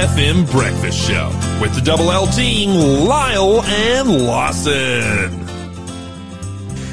FM Breakfast Show with the double L team, Lyle and Lawson.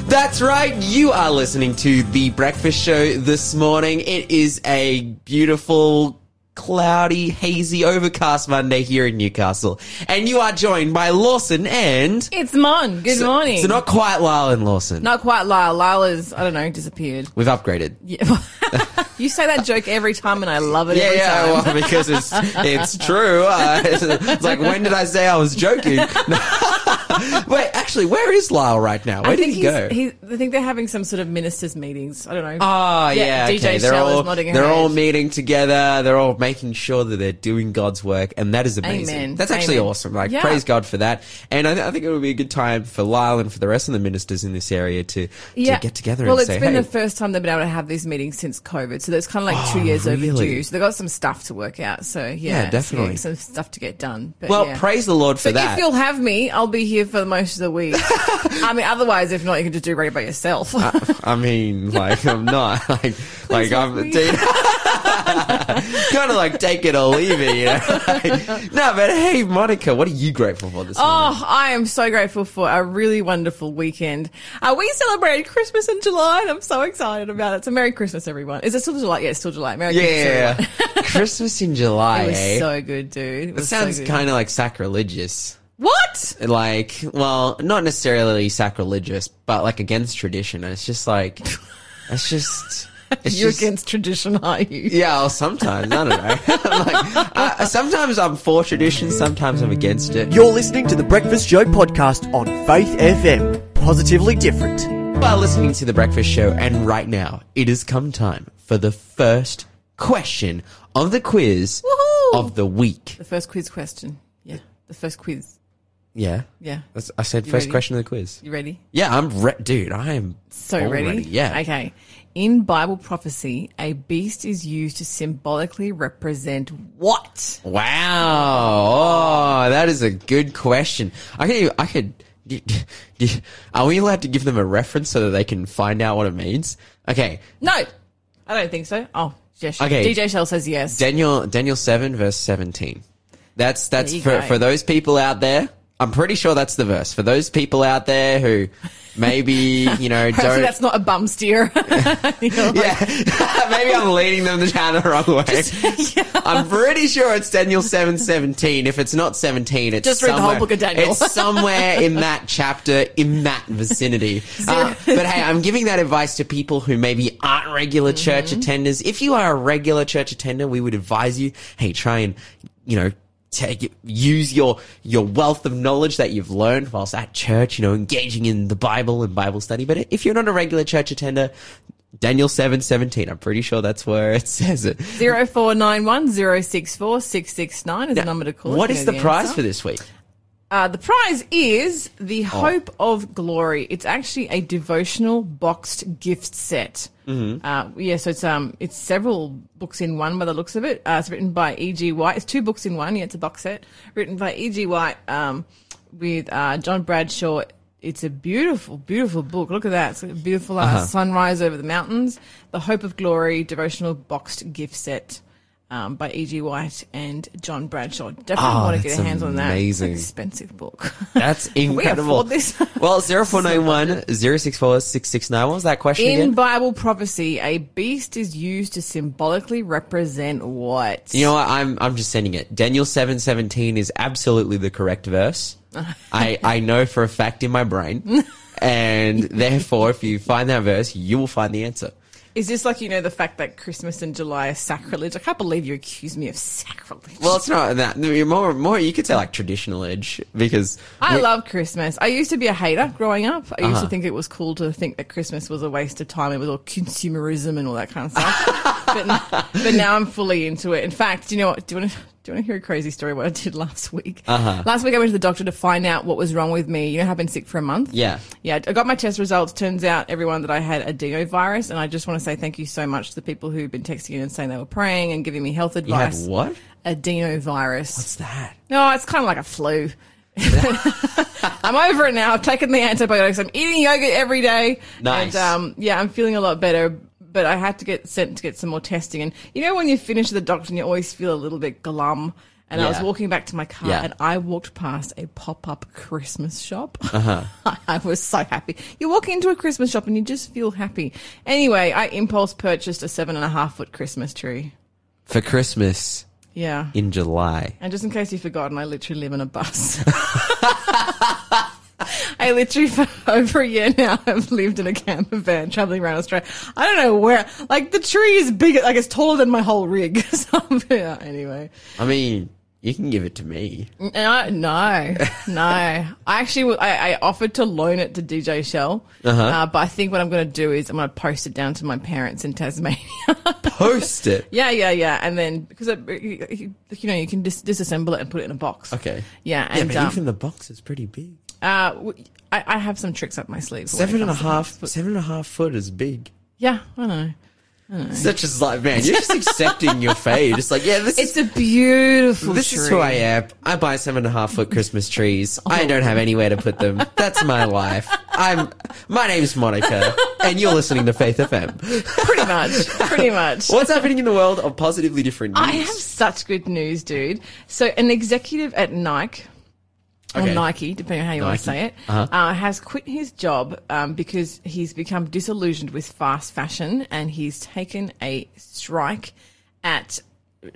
That's right, you are listening to The Breakfast Show this morning. It is a beautiful, cloudy, hazy, overcast Monday here in Newcastle. And you are joined by Lawson and... It's Mon. Good morning. So not quite Lyle and Lawson. Not quite Lyle. Lyle is, I don't know, disappeared. We've upgraded. Yeah. you say that joke every time and I love it Yeah, every yeah, time. well, because it's it's true. Uh, it's, it's like, when did I say I was joking? Wait, actually, where is Lyle right now? Where I did he go? he- I think they're having some sort of ministers' meetings. I don't know. Oh yeah, DJ okay. They're Shell is all they're all meeting together. They're all making sure that they're doing God's work, and that is amazing. Amen. That's actually Amen. awesome. Like Yeah. praise God for that. And I, th- I think it would be a good time for Lyle and for the rest of the ministers in this area to, to get together Well, it's say, been "Hey, the first time they've been able to have these meetings since COVID, so that's kind of like two Oh, years really? overdue. So they've got some stuff to work out. So yeah, Yeah, definitely. some stuff to get done. But, well, yeah. praise the Lord for So that." if you'll have me, I'll be here for most of the week. I mean, otherwise, if not, you can just do radio by yourself. Uh, I mean, like I'm not like like I'm. kind of like take it or leave it. You know? No, but hey, Monica, what are you grateful for this morning? Oh, I am so grateful for a really wonderful weekend. Uh, we celebrated Christmas in July, and I'm so excited about it. So, Merry Christmas, everyone. Is it still July? Yeah, it's still July. Merry Christmas, Yeah. Christmas in July. It was eh? so good, dude. It sounds so kind of like sacrilegious. What? Like, well, not necessarily sacrilegious, but like against tradition. And it's just like, it's just, You're just, against tradition, are you? Yeah, well, sometimes I don't know. like, I, sometimes I'm for tradition, sometimes I'm against it. You're listening to the Breakfast Show podcast on Faith FM. Positively different. You are listening to the Breakfast Show, and right now it has come time for the first question of the quiz Woohoo! of the week. The first quiz question. Yeah, the first quiz. Yeah, Yeah. That's- I said You first ready? question of the quiz. You ready? Yeah, I'm re- dude. I am So all ready? Yeah. Okay. In Bible prophecy, a beast is used to symbolically represent what? Wow. Oh, that is a good question. I could, I could, are we allowed to give them a reference so that they can find out what it means? Okay. No, I don't think so. Oh, yes. Okay. DJ Shell says yes. Daniel, Daniel 7 verse 17. That's, that's for, go. for those people out there. I'm pretty sure that's the verse. For those people out there who maybe, you know, Hopefully don't. that's not a bum steer. You know, yeah, maybe I'm leading them down the wrong way. I'm pretty sure it's Daniel seven seventeen. If it's not seventeen, it's Just read the whole book of Daniel. It's somewhere in that chapter, in that vicinity. Uh, but hey, I'm giving that advice to people who maybe aren't regular church Mm-hmm. attenders. If you are a regular church attender, we would advise you, hey, try and you know. Take, use your your wealth of knowledge that you've learned whilst at church, you know, engaging in the Bible and Bible study. But if you're not a regular church attender, Daniel seven seventeen. I'm pretty sure that's where it says it. 0491 064 669 is the number to call. What is if is you the prize answer. for this week? Uh, the prize is the Oh. Hope of Glory. It's actually a devotional boxed gift set. Mm-hmm. Uh, yeah, so it's um it's several books in one by the looks of it. Uh, it's written by E. G. White. It's two books in one. Yeah, it's a box set written by E. G. White um, with uh, John Bradshaw. It's a beautiful, beautiful book. Look at that. It's a beautiful uh, Uh-huh. sunrise over the mountains. The Hope of Glory devotional boxed gift set. Um, by E.G. White and John Bradshaw. Definitely Oh, want to get a hands on that. Amazing. an expensive book. That's we incredible. afford this? well, 0491 064 669. What was that question In again? Bible prophecy, a beast is used to symbolically represent what? You know what? I'm I'm just sending it. Daniel seven seventeen is absolutely the correct verse. I I know for a fact in my brain, and therefore, if you find that verse, you will find the answer. Is this like, you know, the fact that Christmas and July is sacrilege? I can't believe you accuse me of sacrilege. Well, it's not that. You're more more, you could say like traditional edge because I we- love Christmas. I used to be a hater growing up. I used Uh-huh. to think it was cool to think that Christmas was a waste of time. It was all consumerism and all that kind of stuff. but, but now I'm fully into it. In fact, do you know what? Do you want to? Do you want to hear a crazy story? What I did last week? Uh-huh. Last week I went to the doctor to find out what was wrong with me. You know, I've been sick for a month. Yeah. Yeah, I got my test results. Turns out everyone that I had adenovirus, and I just want to say thank you so much to the people who've been texting in and saying they were praying and giving me health advice. you had what? Adenovirus. What's that? No, it's kind of like a flu. I'm over it now. I've taken the antibiotics. I'm eating yogurt every day. Nice. And um, yeah, I'm feeling a lot better. But I had to get sent to get some more testing. And you know when you finish the doctor and you always feel a little bit glum. And I was walking back to my car Yeah. and I walked past a pop up Christmas shop. Uh-huh. I was so happy. You walk into a Christmas shop and you just feel happy. Anyway, I impulse purchased a seven and a half foot Christmas tree. For Christmas Yeah. in July. And just in case you've forgotten, I literally live in a bus. I literally for over a year now have lived in a camper van traveling around Australia. I don't know where, like the tree is bigger, like it's taller than my whole rig. so, yeah, anyway. I mean, you can give it to me. No, no, no. I actually, I offered to loan it to DJ Shell, uh but I think what I'm going to do is I'm going to post it down to my parents in Tasmania. Post it. yeah, yeah, yeah. And then because it, you you know you can dis- disassemble it and put it in a box. Okay. Yeah, Yeah, and but um, even the box is pretty big. Uh, w- I, I have some tricks up my sleeve. for when it Seven and a half, seven and a half foot is big. Yeah, I know. Such as like, man, you're just accepting your fate. Just like, yeah, this It's is a beautiful. this is who I am. I buy seven and a half foot Christmas trees. I don't have anywhere to put them. That's my life. I'm. My name's Monica, and you're listening to Faith FM. Pretty much. Pretty much. What's happening in the world of positively different news? I have such good news, dude. So, an executive at Nike, or Nike, depending on how you want to say it, Uh-huh. uh, has quit his job um, because he's become disillusioned with fast fashion and he's taken a strike at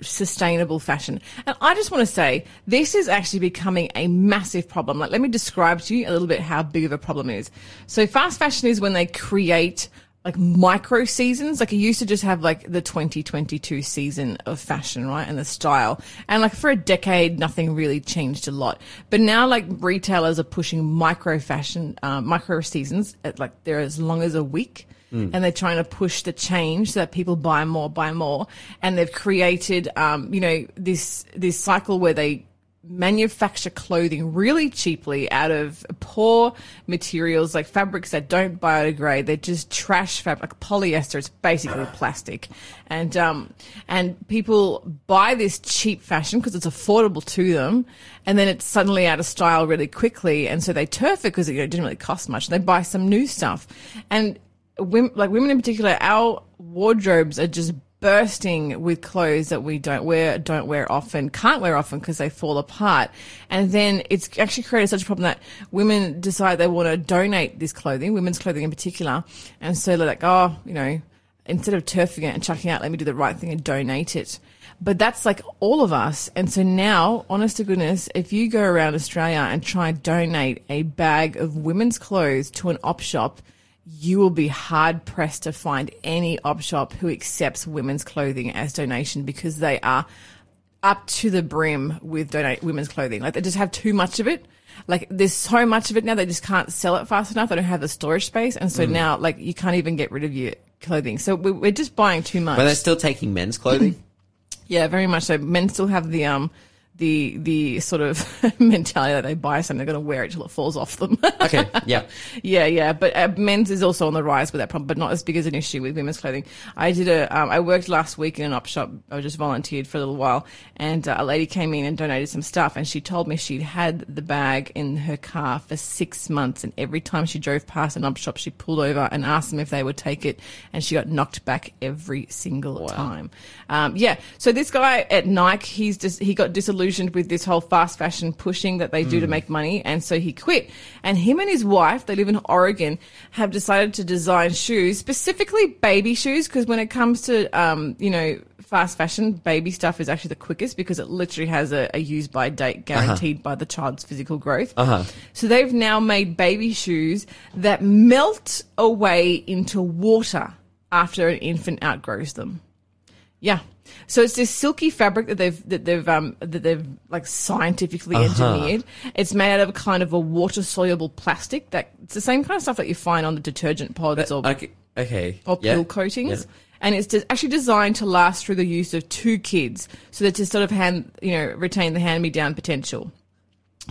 sustainable fashion. And I just want to say this is actually becoming a massive problem. Like, let me describe to you a little bit how big of a problem it is. So, fast fashion is when they create like micro seasons. Like, you used to just have like the 2022 season of fashion, right? And the style. And like for a decade, nothing really changed a lot. But now, like, retailers are pushing micro fashion, uh, micro seasons at like they're as long as a week and they're trying to push the change so that people buy more, buy more, and they've created, um, you know, this this cycle where they manufacture clothing really cheaply out of poor materials like fabrics that don't biodegrade. They're just trash fabric, like polyester. It's basically plastic, and um, and people buy this cheap fashion because it's affordable to them, and then it's suddenly out of style really quickly, and so they turf it because it you know, didn't really cost much. They buy some new stuff, and women, like women in particular, our wardrobes are just bursting with clothes that we don't wear, don't wear often, can't wear often because they fall apart. And then it's actually created such a problem that women decide they want to donate this clothing, women's clothing in particular. And so they're like, oh, you know, instead of turfing it and chucking it out, let me do the right thing and donate it. But that's like all of us. And so now, honest to goodness, if you go around Australia and try and donate a bag of women's clothes to an op shop, you will be hard pressed to find any op shop who accepts women's clothing as donation because they are up to the brim with donate women's clothing. Like they just have too much of it. Like there's so much of it now they just can't sell it fast enough. They don't have the storage space, and Mm. so now like you can't even get rid of your clothing. So we- we're just buying too much. But they're still taking men's clothing. Yeah, very much so. Men still have the um the the sort of mentality that they buy something they're going to wear it till it falls off them. okay, yeah. yeah, yeah. But uh, men's is also on the rise with that problem, but not as big as an issue with women's clothing. I did a um, I worked last week in an op shop. I just volunteered for a little while, and uh, a lady came in and donated some stuff, and she told me she'd had the bag in her car for six months, and every time she drove past an op shop, she pulled over and asked them if they would take it, and she got knocked back every single time. Um, yeah. So this guy at Nike, he's just he got disillusioned with this whole fast fashion pushing that they do to make money, and so he quit. And him and his wife, they live in Oregon, have decided to design shoes, specifically baby shoes, because when it comes to um, you know fast fashion, baby stuff is actually the quickest because it literally has a, a use by date guaranteed by the child's physical growth. Uh-huh. So they've now made baby shoes that melt away into water after an infant outgrows them. Yeah. So it's this silky fabric that they've that they've um that they've like scientifically engineered. It's made out of a kind of a water soluble plastic that it's the same kind of stuff that you find on the detergent pods or Okay, okay. or yeah. pill coatings. Yeah. And it's actually designed to last through the use of two kids, so that to sort of hand, you know, retain the hand-me-down potential.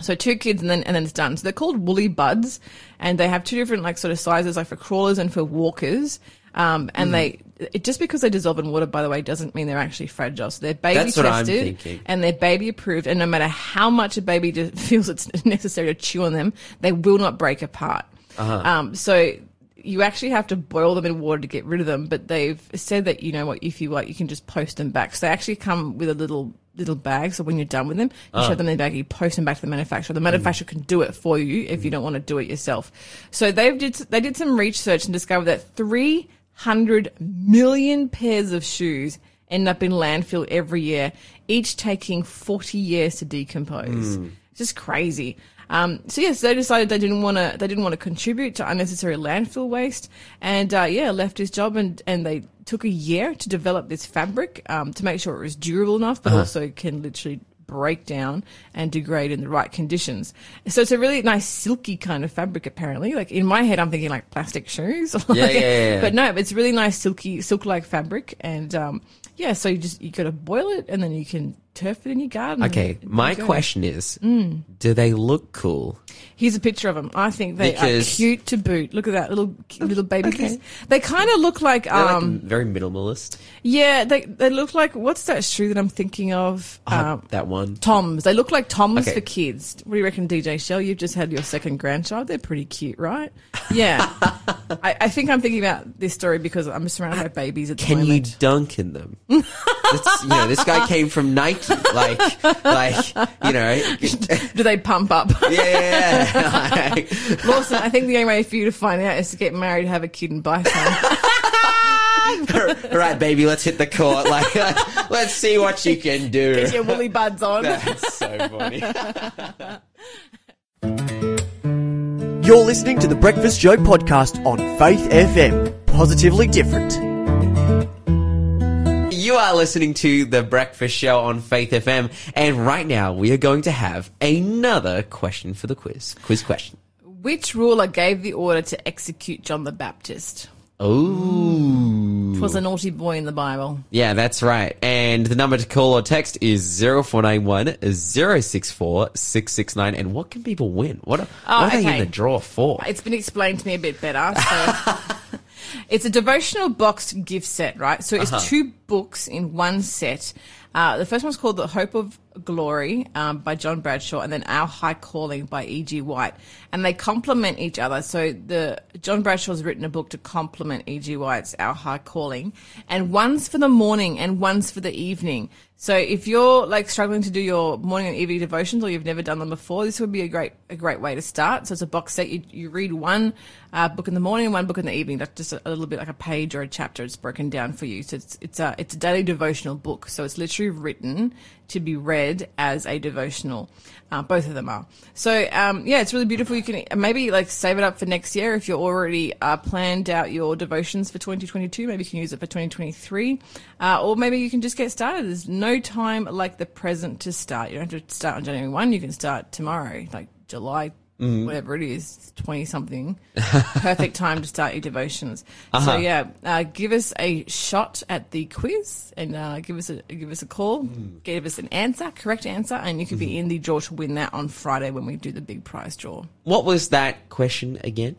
So two kids, and then and then it's done. So they're called woolly buds, and they have two different like sort of sizes, like for crawlers and for walkers. Um, and Hmm. they it, just because they dissolve in water, by the way, doesn't mean they're actually fragile. So they're baby That's tested and they're baby approved. And no matter how much a baby feels it's necessary to chew on them, they will not break apart. Uh-huh. Um, so you actually have to boil them in water to get rid of them. But they've said that you know what, if you like, you can just post them back. So they actually come with a little little bags. So when you're done with them, you Ah. shove them in the bag, you post them back to the manufacturer. The Mm. manufacturer can do it for you if you don't want to do it yourself. So they did they did some research and discovered that 300 million pairs of shoes end up in landfill every year, each taking 40 years to decompose. Mm. It's just crazy. Um, so yes, they decided they didn't want to. They didn't want to contribute to unnecessary landfill waste, and uh, yeah, left his job and and they took a year to develop this fabric um, to make sure it was durable enough, but also can literally break down and degrade in the right conditions. So it's a really nice silky kind of fabric. Apparently, like in my head, I'm thinking like plastic shoes. Yeah, yeah, yeah. But no, it's really nice silky silk-like fabric, and um, yeah, so you just you got to boil it and then you can turf it in your garden. Okay, my question is, Mm. do they look cool? Here's a picture of them. I think they Because- are cute to boot. Look at that little little baby Okay. They kind of look like They're like um very minimalist. yeah they they look like what's that shoe that I'm thinking of Uh, um, that one. Toms. They look like Toms Okay. for kids. What do you reckon, DJ Shell? You've just had your second grandchild. They're pretty cute, right? Yeah. I, I think I'm thinking about this story because I'm surrounded by babies at the Can you dunk in them? You know, this guy came from Nike. Like, like you know, Do they pump up? yeah. Like, Lawson, I think the only way for you to find out is to get married, have a kid, and buy some. All right, baby, let's hit the court. Like, let's see what you can do. Get your woolly buds on. That's so funny. You're listening to the Breakfast Show podcast on Faith FM. Positively different. You are listening to the Breakfast Show on Faith FM, and right now we are going to have another question for the quiz. Quiz question. Which ruler gave the order to execute John the Baptist? Oh, It was a naughty boy in the Bible. yeah, that's right. And the number to call or text is 0491 064 669. And what can people win? What are, Oh, what are they in the draw for? It's been explained to me a bit better. So it's a devotional boxed gift set, right? So it's Uh-huh. two books in one set. Uh, the first one's called The Hope of Glory um, by John Bradshaw, and then Our High Calling by E.G. White, and they complement each other. So the John Bradshaw's written a book to complement E.G. White's Our High Calling, and one's for the morning and one's for the evening. So if you're like struggling to do your morning and evening devotions, or you've never done them before, this would be a great a great way to start. So it's a box set. You, you read one uh, book in the morning and one book in the evening. That's just a, a little bit like a page or a chapter. It's broken down for you. So it's it's a it's a daily devotional book. So it's literally written to be read as a devotional. Uh, both of them are. So um, yeah, it's really beautiful. You can maybe like save it up for next year if you're already uh, planned out your devotions for 2022. Maybe you can use it for 2023, uh, or maybe you can just get started. There's no time like the present to start. You don't have to start on January one. You can start tomorrow, like July. Whatever it is, twenty something, perfect time to start your devotions. So yeah, uh, give us a shot at the quiz and uh, give us a give us a call, give us an answer, correct answer, and you could be in the draw to win that on Friday when we do the big prize draw. What was that question again?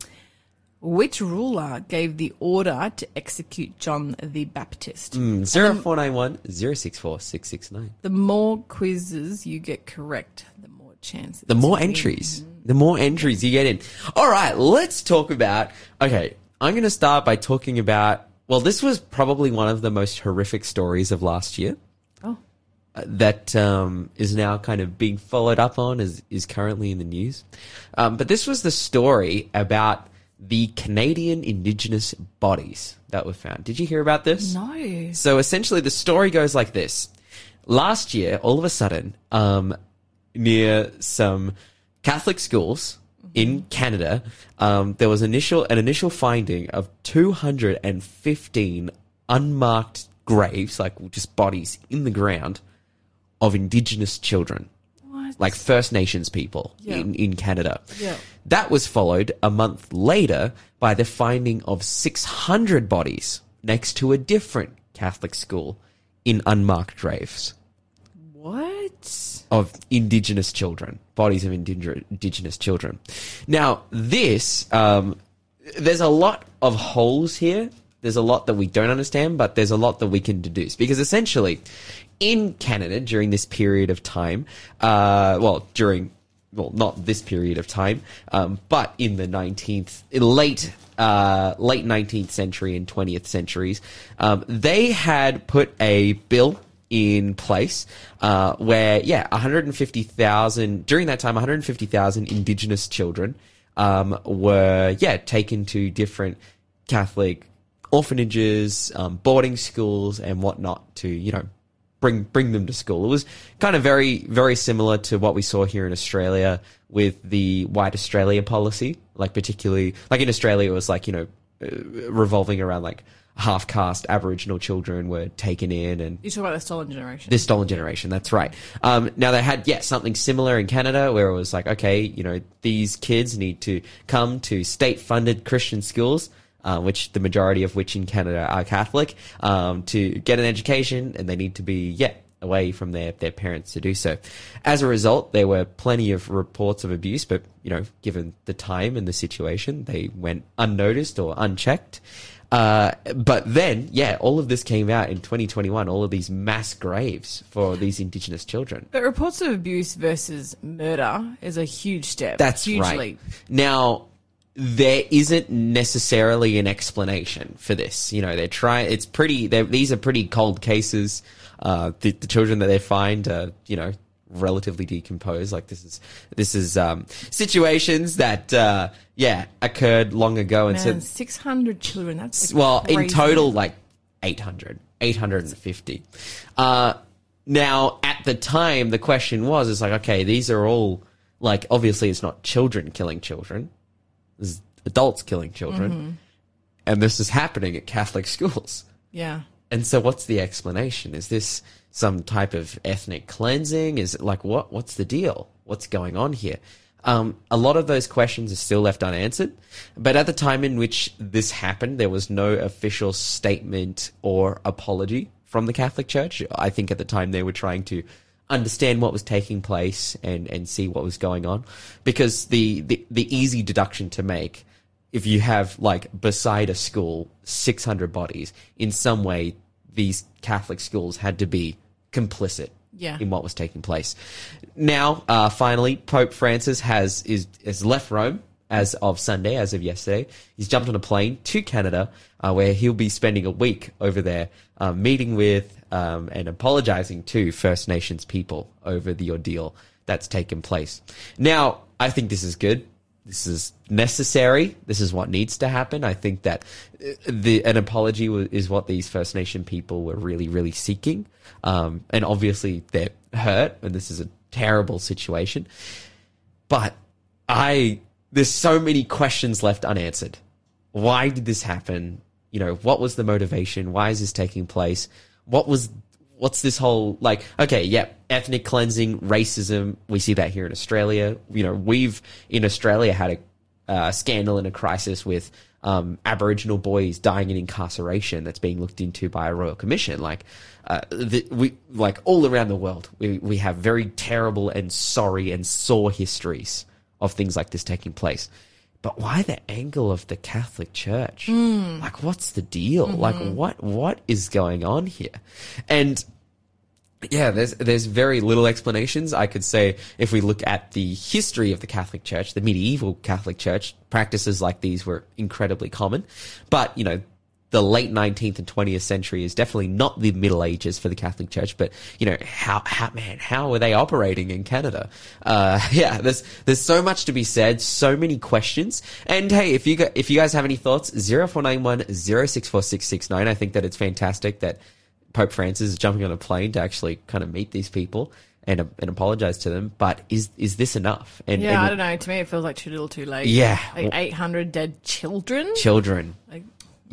Which ruler gave the order to execute John the Baptist? Hmm. 0491 064 669. The more quizzes you get correct, the more chances. The more entries, the more entries you get in. All right, let's talk about. Okay, I'm going to start by talking about. Well, this was probably one of the most horrific stories of last year Oh, uh, that um, is now kind of being followed up on, is, is currently in the news. Um, but this was the story about the Canadian Indigenous bodies that were found. Did you hear about this? no. So essentially, the story goes like this: Last year, all of a sudden, um, near some Catholic schools in Canada, um, there was initial an initial finding of 215 unmarked graves, like just bodies in the ground, of Indigenous children What? like First Nations people Yeah. in, in Canada. Yeah. That was followed a month later by the finding of 600 bodies next to a different Catholic school in unmarked graves what? Of indigenous children, bodies of indig- indigenous children. Now, this, um, there's a lot of holes here. There's a lot that we don't understand, but there's a lot that we can deduce. Because essentially, in Canada during this period of time, uh, well, during, well, not this period of time, um, but in the 19th, late, uh, late 19th century and 20th centuries, um, they had put a bill in place uh, where, yeah, 150,000, during that time, 150,000 Indigenous children um, were, yeah, taken to different Catholic orphanages, um, boarding schools, and whatnot to, you know, bring bring them to school. It was kind of very very similar to what we saw here in Australia with the White Australia policy. Like particularly, like in Australia, it was like you know uh, revolving around like half caste Aboriginal children were taken in and You talk about the stolen generation. the stolen generation. That's right. Um, now they had yeah something similar in Canada where it was like okay you know these kids need to come to state funded Christian schools. Uh, which the majority of which in Canada are Catholic, um, to get an education, and they need to be yeah away from their their parents to do so. As a result, there were plenty of reports of abuse, but you know, given the time and the situation, they went unnoticed or unchecked. Uh, but then, yeah, all of this came out in 2021. All of these mass graves for these Indigenous children. but reports of abuse versus murder is a huge step. That's huge right. leap. Now, there isn't necessarily an explanation for this. You know, they're trying. It's pretty. they're- These are pretty cold cases. Uh, the, the children that they find, are, you know, relatively decomposed. Like this is this is um, situations that, uh, yeah, occurred long ago, and Man, so six hundred children. That's well, in total, like 800, 850. Uh, now, at the time, the question was, it's like, okay, these are all, like, obviously it's not children killing children. This is adults killing children. Mm-hmm. And this is happening at Catholic schools. Yeah. And so what's the explanation? Is this some type of ethnic cleansing? Is it like what what's the deal? What's going on here? Um, a lot of those questions are still left unanswered. But at the time in which this happened, there was no official statement or apology from the Catholic Church. I think at the time they were trying to understand what was taking place and, and see what was going on. Because the, the, the easy deduction to make if you have like beside a school 600 bodies in some way these catholic schools had to be complicit Yeah. in what was taking place. Now uh, finally pope francis has is has left rome as of sunday as of yesterday. He's jumped on a plane to canada uh, where he'll be spending a week over there uh, meeting with um, and apologizing to first nations people over the ordeal that's taken place. Now i think this is good this is necessary. This is what needs to happen. I think that uh, the an apology is what these First Nation people were really, really seeking. Um, and obviously they're hurt, and this is a terrible situation. But I, there's so many questions left unanswered. Why did this happen? You know, what was the motivation? Why is this taking place? What was, what's this whole, like, okay, yeah, ethnic cleansing, racism, we see that here in Australia. You know, we've, in Australia, had a uh, scandal and a crisis with um, Aboriginal boys dying in incarceration that's being looked into by a royal commission. Like, uh, the, we like all around the world, we we have very terrible and sorry and sore histories of things like this taking place. But why the angle of the Catholic Church? Hmm. Like, what's the deal? Mm-hmm. Like, what what is going on here? And yeah, there's there's very little explanations. I could say if we look at the history of the Catholic Church, the medieval Catholic Church, practices like these were incredibly common. But, you know, the late 19th and 20th century is definitely not the Middle Ages for the Catholic Church, but, you know, how, how man, how are they operating in Canada? Uh, yeah, there's, there's so much to be said, so many questions. And hey, if you, got, if you guys have any thoughts, 0491 064669, I think that it's fantastic that Pope Francis is jumping on a plane to actually kind of meet these people and and apologize to them. But is is this enough? And, Yeah, and I don't know. To me, it feels like too little, too late. Yeah. like eight hundred dead children. children, Like,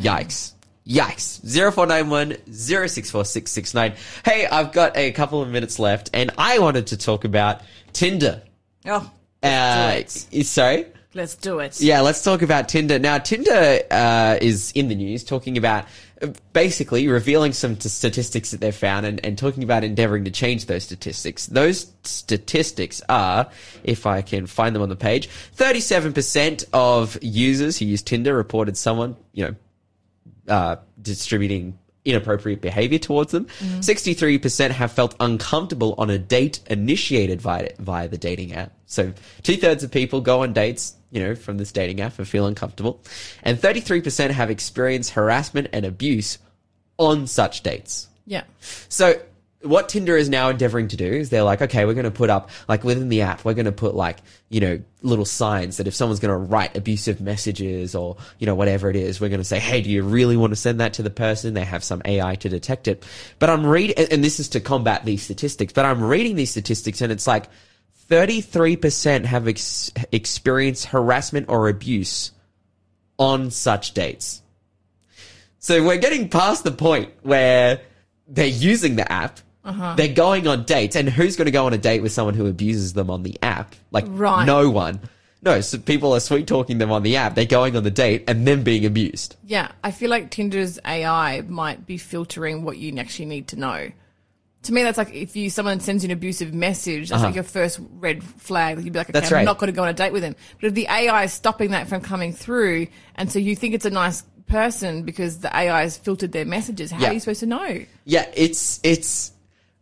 yikes. Yikes. 0491 064669. Hey, I've got a couple of minutes left and I wanted to talk about Tinder. oh, Uh, let's do it. sorry? Let's do it. Yeah, let's talk about Tinder. Now, Tinder uh, is in the news talking about uh, basically revealing some t- statistics that they've found and, and talking about endeavoring to change those statistics. Those statistics are, if I can find them on the page, 37% of users who use Tinder reported someone, you know, uh, distributing inappropriate behavior towards them. 63% have felt uncomfortable on a date initiated via, via the dating app. So two thirds of people go on dates, you know, from this dating app and feel uncomfortable. And 33% have experienced harassment and abuse on such dates. Yeah. So what Tinder is now endeavoring to do is they're like, okay, we're going to put up like within the app, we're going to put like you know little signs that if someone's going to write abusive messages or you know whatever it is, we're going to say, hey, do you really want to send that to the person? They have some AI to detect it. But I'm reading, and this is to combat these statistics. But I'm reading these statistics, and it's like 33% have ex- experienced harassment or abuse on such dates. So we're getting past the point where they're using the app. They're going on dates, and who's going to go on a date with someone who abuses them on the app? Like, Right. no one. No, so people are sweet talking them on the app. They're going on the date and then being abused. Yeah, I feel like Tinder's AI might be filtering what you actually need to know. To me, that's like if you someone sends you an abusive message, that's like your first red flag. You'd be like, okay, Uh-huh. That's I'm right. not going to go on a date with him. But if the AI is stopping that from coming through, and so you think it's a nice person because the AI has filtered their messages, how Yeah. are you supposed to know? Yeah, it's it's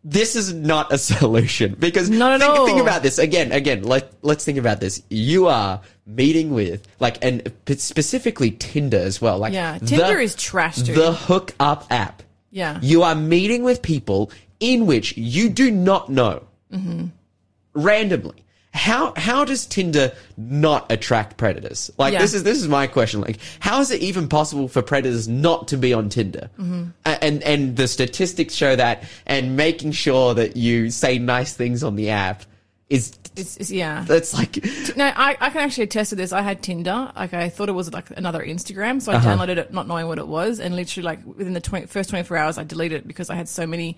this is not a solution because Not at think, all. think about this again. Again, let let's think about this. You are meeting with like and specifically Tinder as well. Like Yeah, Tinder is trash, dude. The hook up app. Yeah. you are meeting with people in which you do not know Mm-hmm. randomly. How how does Tinder not attract predators? Like Yeah. this is this is my question. Like how is it even possible for predators not to be on Tinder? Mm-hmm. And and the statistics show that. And making sure that you say nice things on the app is It's, it's yeah. that's like No, I, I can actually attest to this. I had Tinder. Like I thought it was like another Instagram, so I Uh-huh. downloaded it not knowing what it was, and literally like within the 20, first twenty four hours, I deleted it because I had so many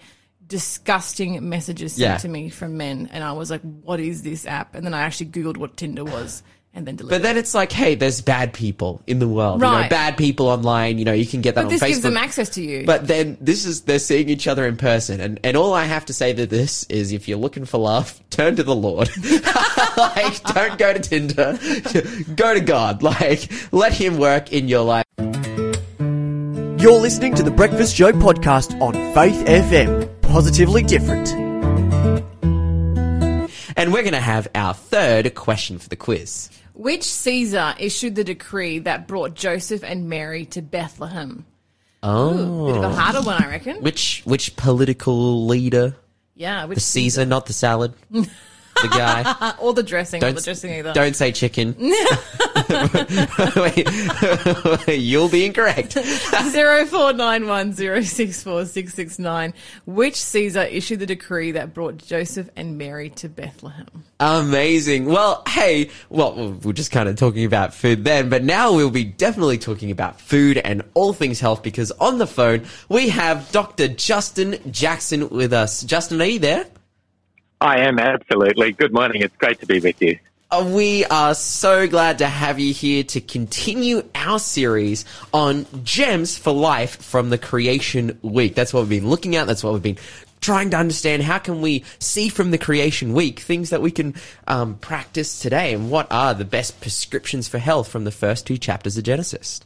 disgusting messages sent Yeah. to me from men, and I was like, "What is this app?" And then I actually googled what Tinder was, and then deleted. But then it's like, hey, there's bad people in the world. You know, Right. bad people online. You know, you can get that But on this Facebook. gives them access to you. But then this is they're seeing each other in person, and and all I have to say to this is, if you're looking for love, turn to the Lord. like, don't go to Tinder. go to God. Like, let Him work in your life. You're listening to the Breakfast Show podcast on Faith FM. Positively different. And we're going to have our third question for the quiz. Which Caesar issued the decree that brought Joseph and Mary to Bethlehem? Oh, Bit of a oh. harder one, I reckon. which which political leader? Yeah, which The Caesar, not the salad. The guy. or the dressing, or Don't the dressing either. Don't say chicken. You'll be incorrect. Zero four nine one zero six four six six nine. Which Caesar issued the decree that brought Joseph and Mary to Bethlehem? Amazing. Well, hey, well, we're just kind of talking about food then, but now we'll be definitely talking about food and all things health because on the phone we have Dr. Justin Jackson with us. Justin, are you there? I am absolutely. Good morning. It's great to be with you. Uh, We are so glad to have you here to continue our series on gems for life from the creation week. That's what we've been looking at. That's what we've been trying to understand. How can we see from the creation week things that we can um, practice today? And what are the best prescriptions for health from the first two chapters of Genesis?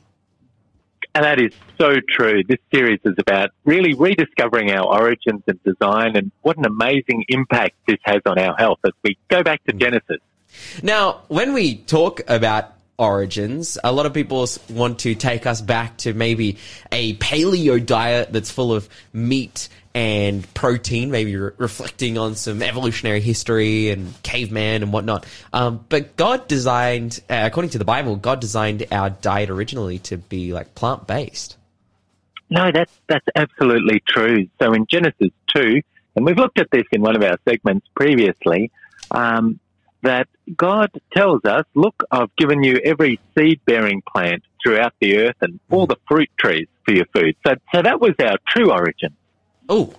And that is so true. This series is about really rediscovering our origins and design and what an amazing impact this has on our health as we go back to Genesis. Now, when we talk about origins, a lot of people want to take us back to maybe a paleo diet that's full of meat and protein, maybe re- reflecting on some evolutionary history and caveman and whatnot. Um, but God designed, uh, according to the Bible, God designed our diet originally to be like plant based. No, that's, that's absolutely true. So in Genesis 2, and we've looked at this in one of our segments previously, um, that God tells us, look, I've given you every seed bearing plant throughout the earth and all the fruit trees for your food. So, so that was our true origin. Oh,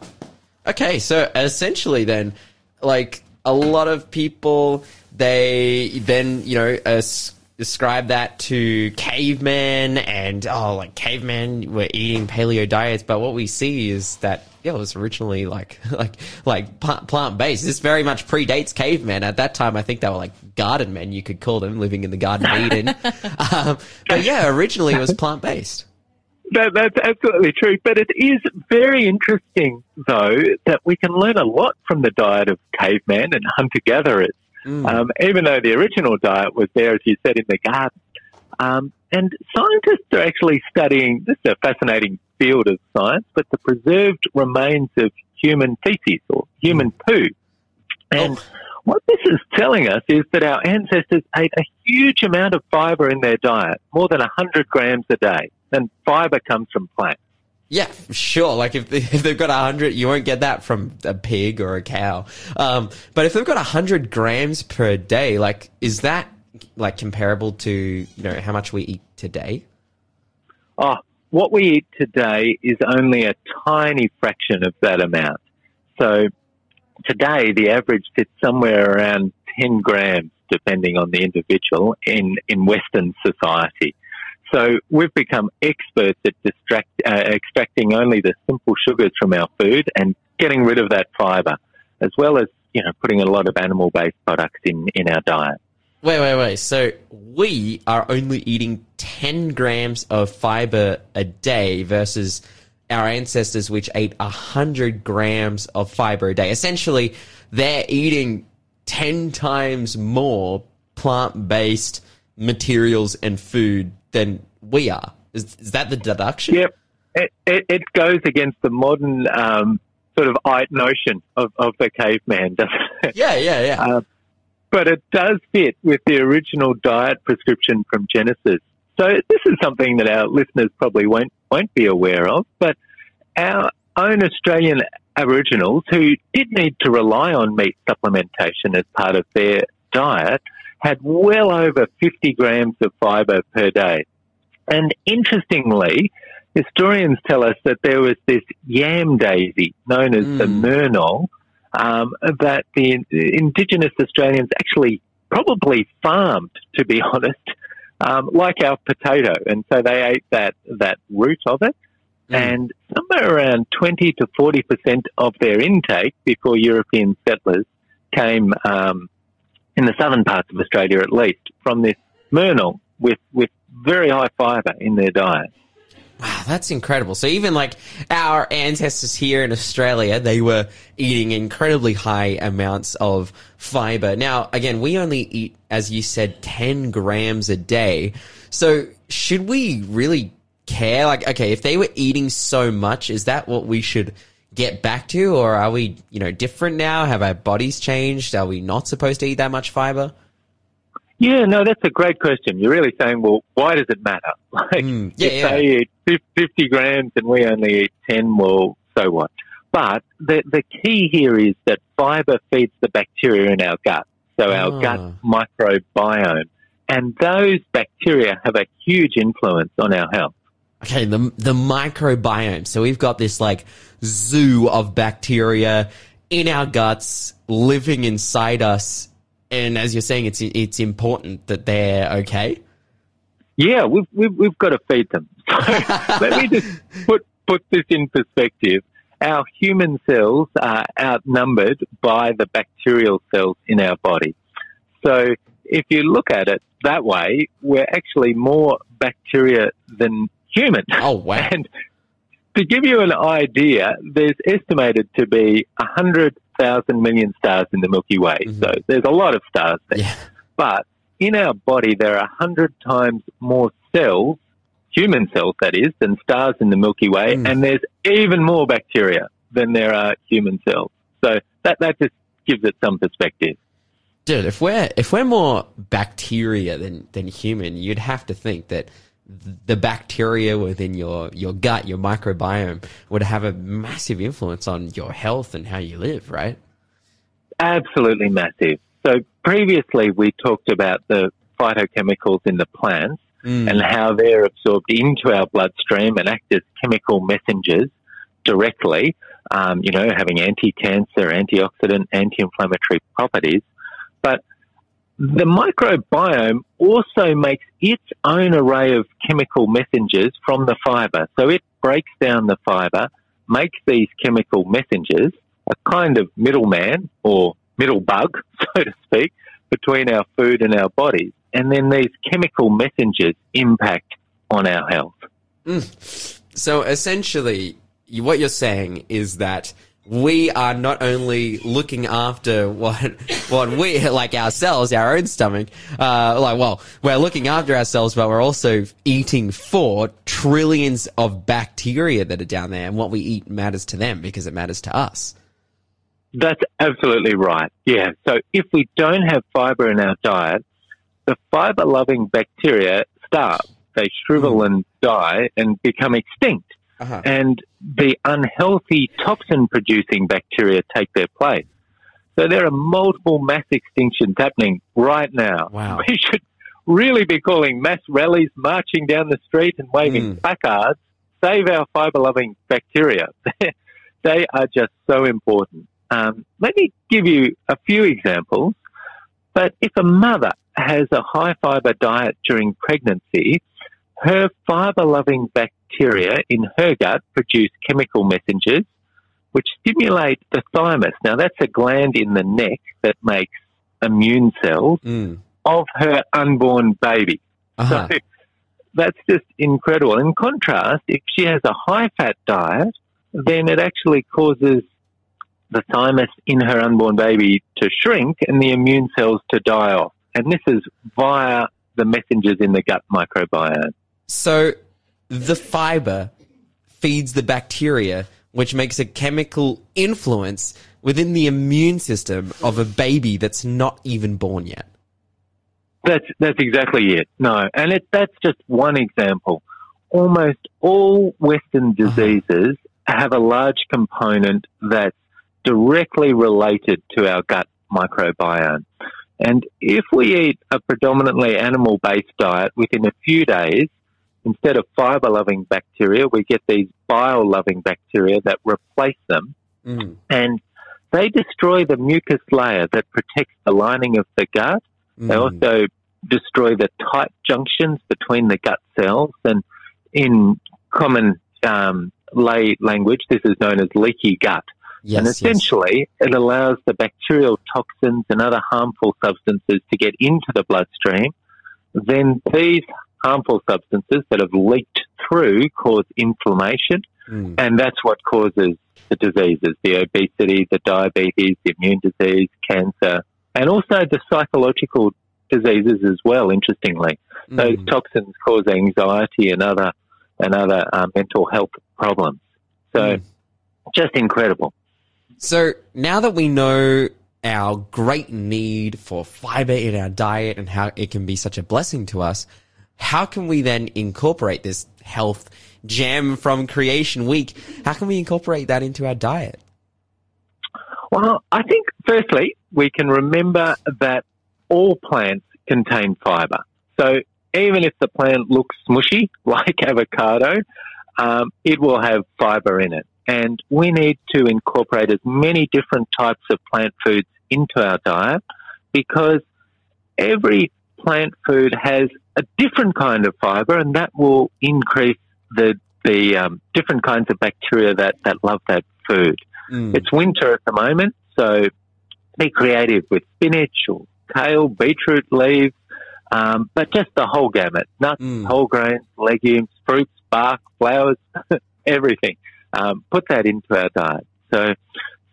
okay. So essentially, then, like a lot of people, they then you know as- ascribe that to cavemen and oh, like cavemen were eating paleo diets. But what we see is that yeah, it was originally like like like plant based. This very much predates cavemen. At that time, I think they were like garden men. You could call them living in the Garden of Eden. um, but yeah, originally it was plant based. That, that's absolutely true. But it is very interesting, though, that we can learn a lot from the diet of cavemen and hunter gatherers, um, even though the original diet was there, as you said, in the garden. Um, and scientists are actually studying, this is a fascinating field of science, but the preserved remains of human feces or human poo. And Oh. what this is telling us is that our ancestors ate a huge amount of fiber in their diet, more than 100 grams a day. And fiber comes from plants. Yeah, sure. Like if, they, if they've got a hundred, you won't get that from a pig or a cow. Um, but if they've got a hundred grams per day, like is that like comparable to you know how much we eat today? Oh, what we eat today is only a tiny fraction of that amount. So today, the average sits somewhere around 10 grams, depending on the individual, in, in Western society. So we've become experts at distract, uh, extracting only the simple sugars from our food and getting rid of that fiber, as well as, you know, putting a lot of animal-based products in, in our diet. Wait, wait, wait. So we are only eating 10 grams of fiber a day versus our ancestors, which ate 100 grams of fiber a day. Essentially, they're eating 10 times more plant based materials and food than we are. Is, is that the deduction? Yep. It, it, it goes against the modern um, sort of notion of, of the caveman, doesn't it? Yeah, yeah, yeah. Uh, but it does fit with the original diet prescription from Genesis. So this is something that our listeners probably won't won't be aware of. But our own Australian Aboriginals who did need to rely on meat supplementation as part of their diet had well over 50 grams of fibre per day. And interestingly, historians tell us that there was this yam daisy known as the Mm. murnong um, that the Indigenous Australians actually probably farmed, to be honest, um, like our potato, and so they ate that that root of it. And somewhere around twenty to forty percent of their intake before European settlers came um, in the southern parts of Australia, at least, from this murnong with with very high fibre in their diet. Wow, that's incredible. So even like our ancestors here in Australia, they were eating incredibly high amounts of fiber. Now, again, we only eat, as you said, 10 grams a day. So should we really care? Like, okay, if they were eating so much, is that what we should get back to? Or are we, you know, different now? Have our bodies changed? Are we not supposed to eat that much fiber? Yeah, no, that's a great question. You're really saying, well, why does it matter? Like, Mm, yeah, if yeah. they eat 50 grams and we only eat 10, well, so what? But the, the key here is that fiber feeds the bacteria in our gut, so our Ah. gut microbiome. And those bacteria have a huge influence on our health. Okay, the the microbiome. So we've got this like zoo of bacteria in our guts, living inside us, and as you're saying, it's it's important that they're okay. Yeah, we've, we've, we've got to feed them. So let me just put, put this in perspective. Our human cells are outnumbered by the bacterial cells in our body. So if you look at it that way, we're actually more bacteria than human. Oh wow! And to give you an idea, there's estimated to be 100,000 million stars in the Milky Way. So there's a lot of stars there. Yeah. But in our body, there are 100 times more cells, human cells that is, than stars in the Milky Way. Mm. And there's even more bacteria than there are human cells. So that, that just gives it some perspective. Dude, if we're if we're more bacteria than than human, you'd have to think that th- the bacteria within your your gut, your microbiome, would have a massive influence on your health and how you live, right? Absolutely massive. So previously we talked about the phytochemicals in the plants Mm. and how they're absorbed into our bloodstream and act as chemical messengers directly, um, you know, having anti-cancer, antioxidant, anti-inflammatory properties. But the microbiome also makes its own array of chemical messengers from the fiber. So it breaks down the fiber, makes these chemical messengers, a kind of middleman or middle bug, so to speak, between our food and our bodies. And then these chemical messengers impact on our health. Mm. So essentially, what you're saying is that we are not only looking after what what we like ourselves, our own stomach. Uh, like, well, we're looking after ourselves, but we're also eating for trillions of bacteria that are down there, and what we eat matters to them because it matters to us. That's absolutely right. Yeah. So if we don't have fiber in our diet, the fiber loving bacteria starve. They shrivel and die and become extinct. Uh-huh. And the unhealthy toxin producing bacteria take their place. So there are multiple mass extinctions happening right now. Wow. We should really be calling mass rallies, marching down the street and waving Mm. placards. Save our fiber loving bacteria. they are just so important. Um, let me give you a few examples. But if a mother has a high fiber diet during pregnancy, her fiber loving bacteria in her gut produce chemical messengers which stimulate the thymus. Now, that's a gland in the neck that makes immune cells Mm. of her unborn baby. Uh-huh. So that's just incredible. In contrast, if she has a high fat diet, then it actually causes the thymus in her unborn baby to shrink and the immune cells to die off. And this is via the messengers in the gut microbiome. So the fiber feeds the bacteria, which makes a chemical influence within the immune system of a baby that's not even born yet. That's that's exactly it. No, and it, that's just one example. Almost all Western uh-huh. diseases have a large component that's directly related to our gut microbiome. And if we eat a predominantly animal-based diet, within a few days, instead of fiber-loving bacteria, we get these bile-loving bacteria that replace them Mm. and they destroy the mucus layer that protects the lining of the gut. They Mm. also destroy the tight junctions between the gut cells, and in common um, lay language, this is known as leaky gut. Yes, and yes. essentially, it allows the bacterial toxins and other harmful substances to get into the bloodstream. Then these harmful substances that have leaked through cause inflammation, Mm. and that's what causes the diseases the obesity, the diabetes, the immune disease, cancer, and also the psychological diseases as well, interestingly. Those Mm. toxins cause anxiety and other, and other uh, mental health problems. So, Mm. just incredible. So now that we know our great need for fiber in our diet and how it can be such a blessing to us, how can we then incorporate this health gem from Creation Week? How can we incorporate that into our diet? Well, I think firstly, we can remember that all plants contain fiber. So even if the plant looks smushy, like avocado, um, it will have fiber in it. And we need to incorporate as many different types of plant foods into our diet because every plant food has a different kind of fiber and that will increase the, the um, different kinds of bacteria that, that love that food. Mm. It's winter at the moment, so be creative with spinach or kale, beetroot leaves, um, but just the whole gamut nuts, Mm. whole grains, legumes, fruits, bark, flowers, everything. Um, put that into our diet. So,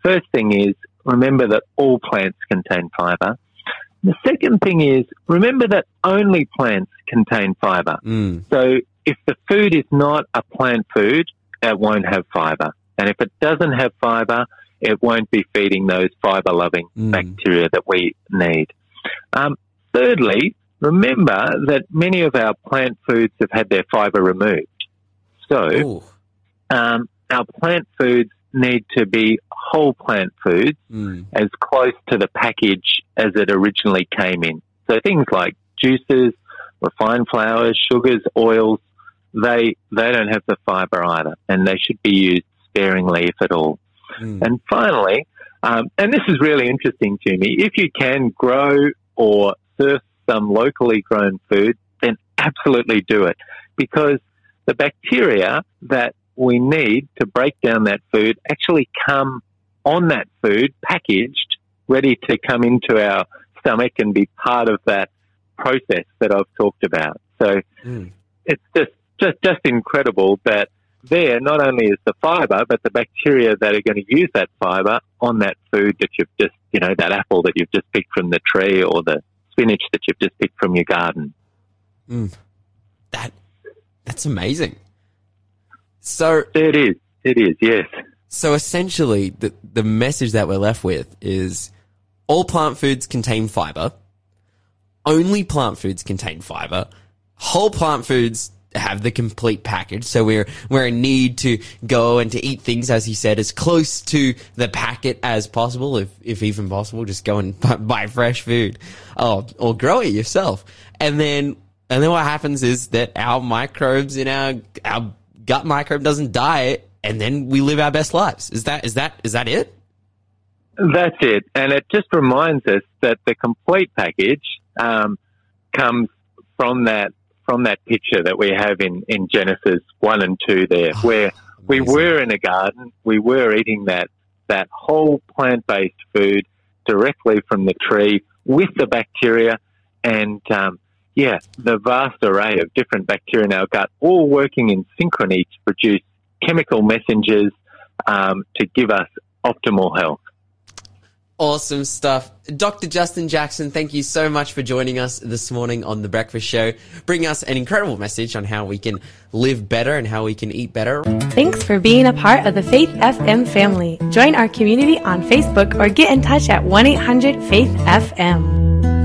first thing is remember that all plants contain fiber. The second thing is remember that only plants contain fiber. Mm. So if the food is not a plant food, it won't have fiber. And if it doesn't have fiber, it won't be feeding those fiber loving Mm. bacteria that we need. Um, thirdly, remember that many of our plant foods have had their fiber removed. So um, our plant foods need to be whole plant foods Mm. as close to the package as it originally came in. So things like juices, refined flours, sugars, oils, they they don't have the fiber either, and they should be used sparingly, if at all. Mm. And finally, um, and this is really interesting to me, if you can grow or surf some locally grown food, then absolutely do it because the bacteria that we need to break down that food actually come on that food packaged, ready to come into our stomach and be part of that process that I've talked about. So Mm. it's just, just, just incredible that there not only is the fiber, but the bacteria that are going to use that fiber on that food that you've just, you know, that apple that you've just picked from the tree or the spinach that you've just picked from your garden. That that's amazing. So It is. It is, yes. so essentially the the message that we're left with is all plant foods contain fiber. Only plant foods contain fiber. Whole plant foods have the complete package. So we're we're in need to go and to eat things, as he said, as close to the packet as possible, if if even possible. Just go and buy, fresh food, oh, or grow it yourself. And then and then what happens is that our microbes in our our gut microbe doesn't die, and then we live our best lives. Is that is that is that it? That's it. And it just reminds us that the complete package um, comes from that from that picture that we have in, in Genesis one and two there, where we were in a garden, we were eating that that whole plant based food directly from the tree with the bacteria and um, yeah, the vast array of different bacteria in our gut, all working in synchrony to produce chemical messengers um, to give us optimal health. Awesome stuff. Dr. Justin Jackson, thank you so much for joining us this morning on The Breakfast Show, bringing us an incredible message on how we can live better and how we can eat better. Thanks for being a part of the Faith FM family. Join our community on Facebook or get in touch at 1 800 Faith FM.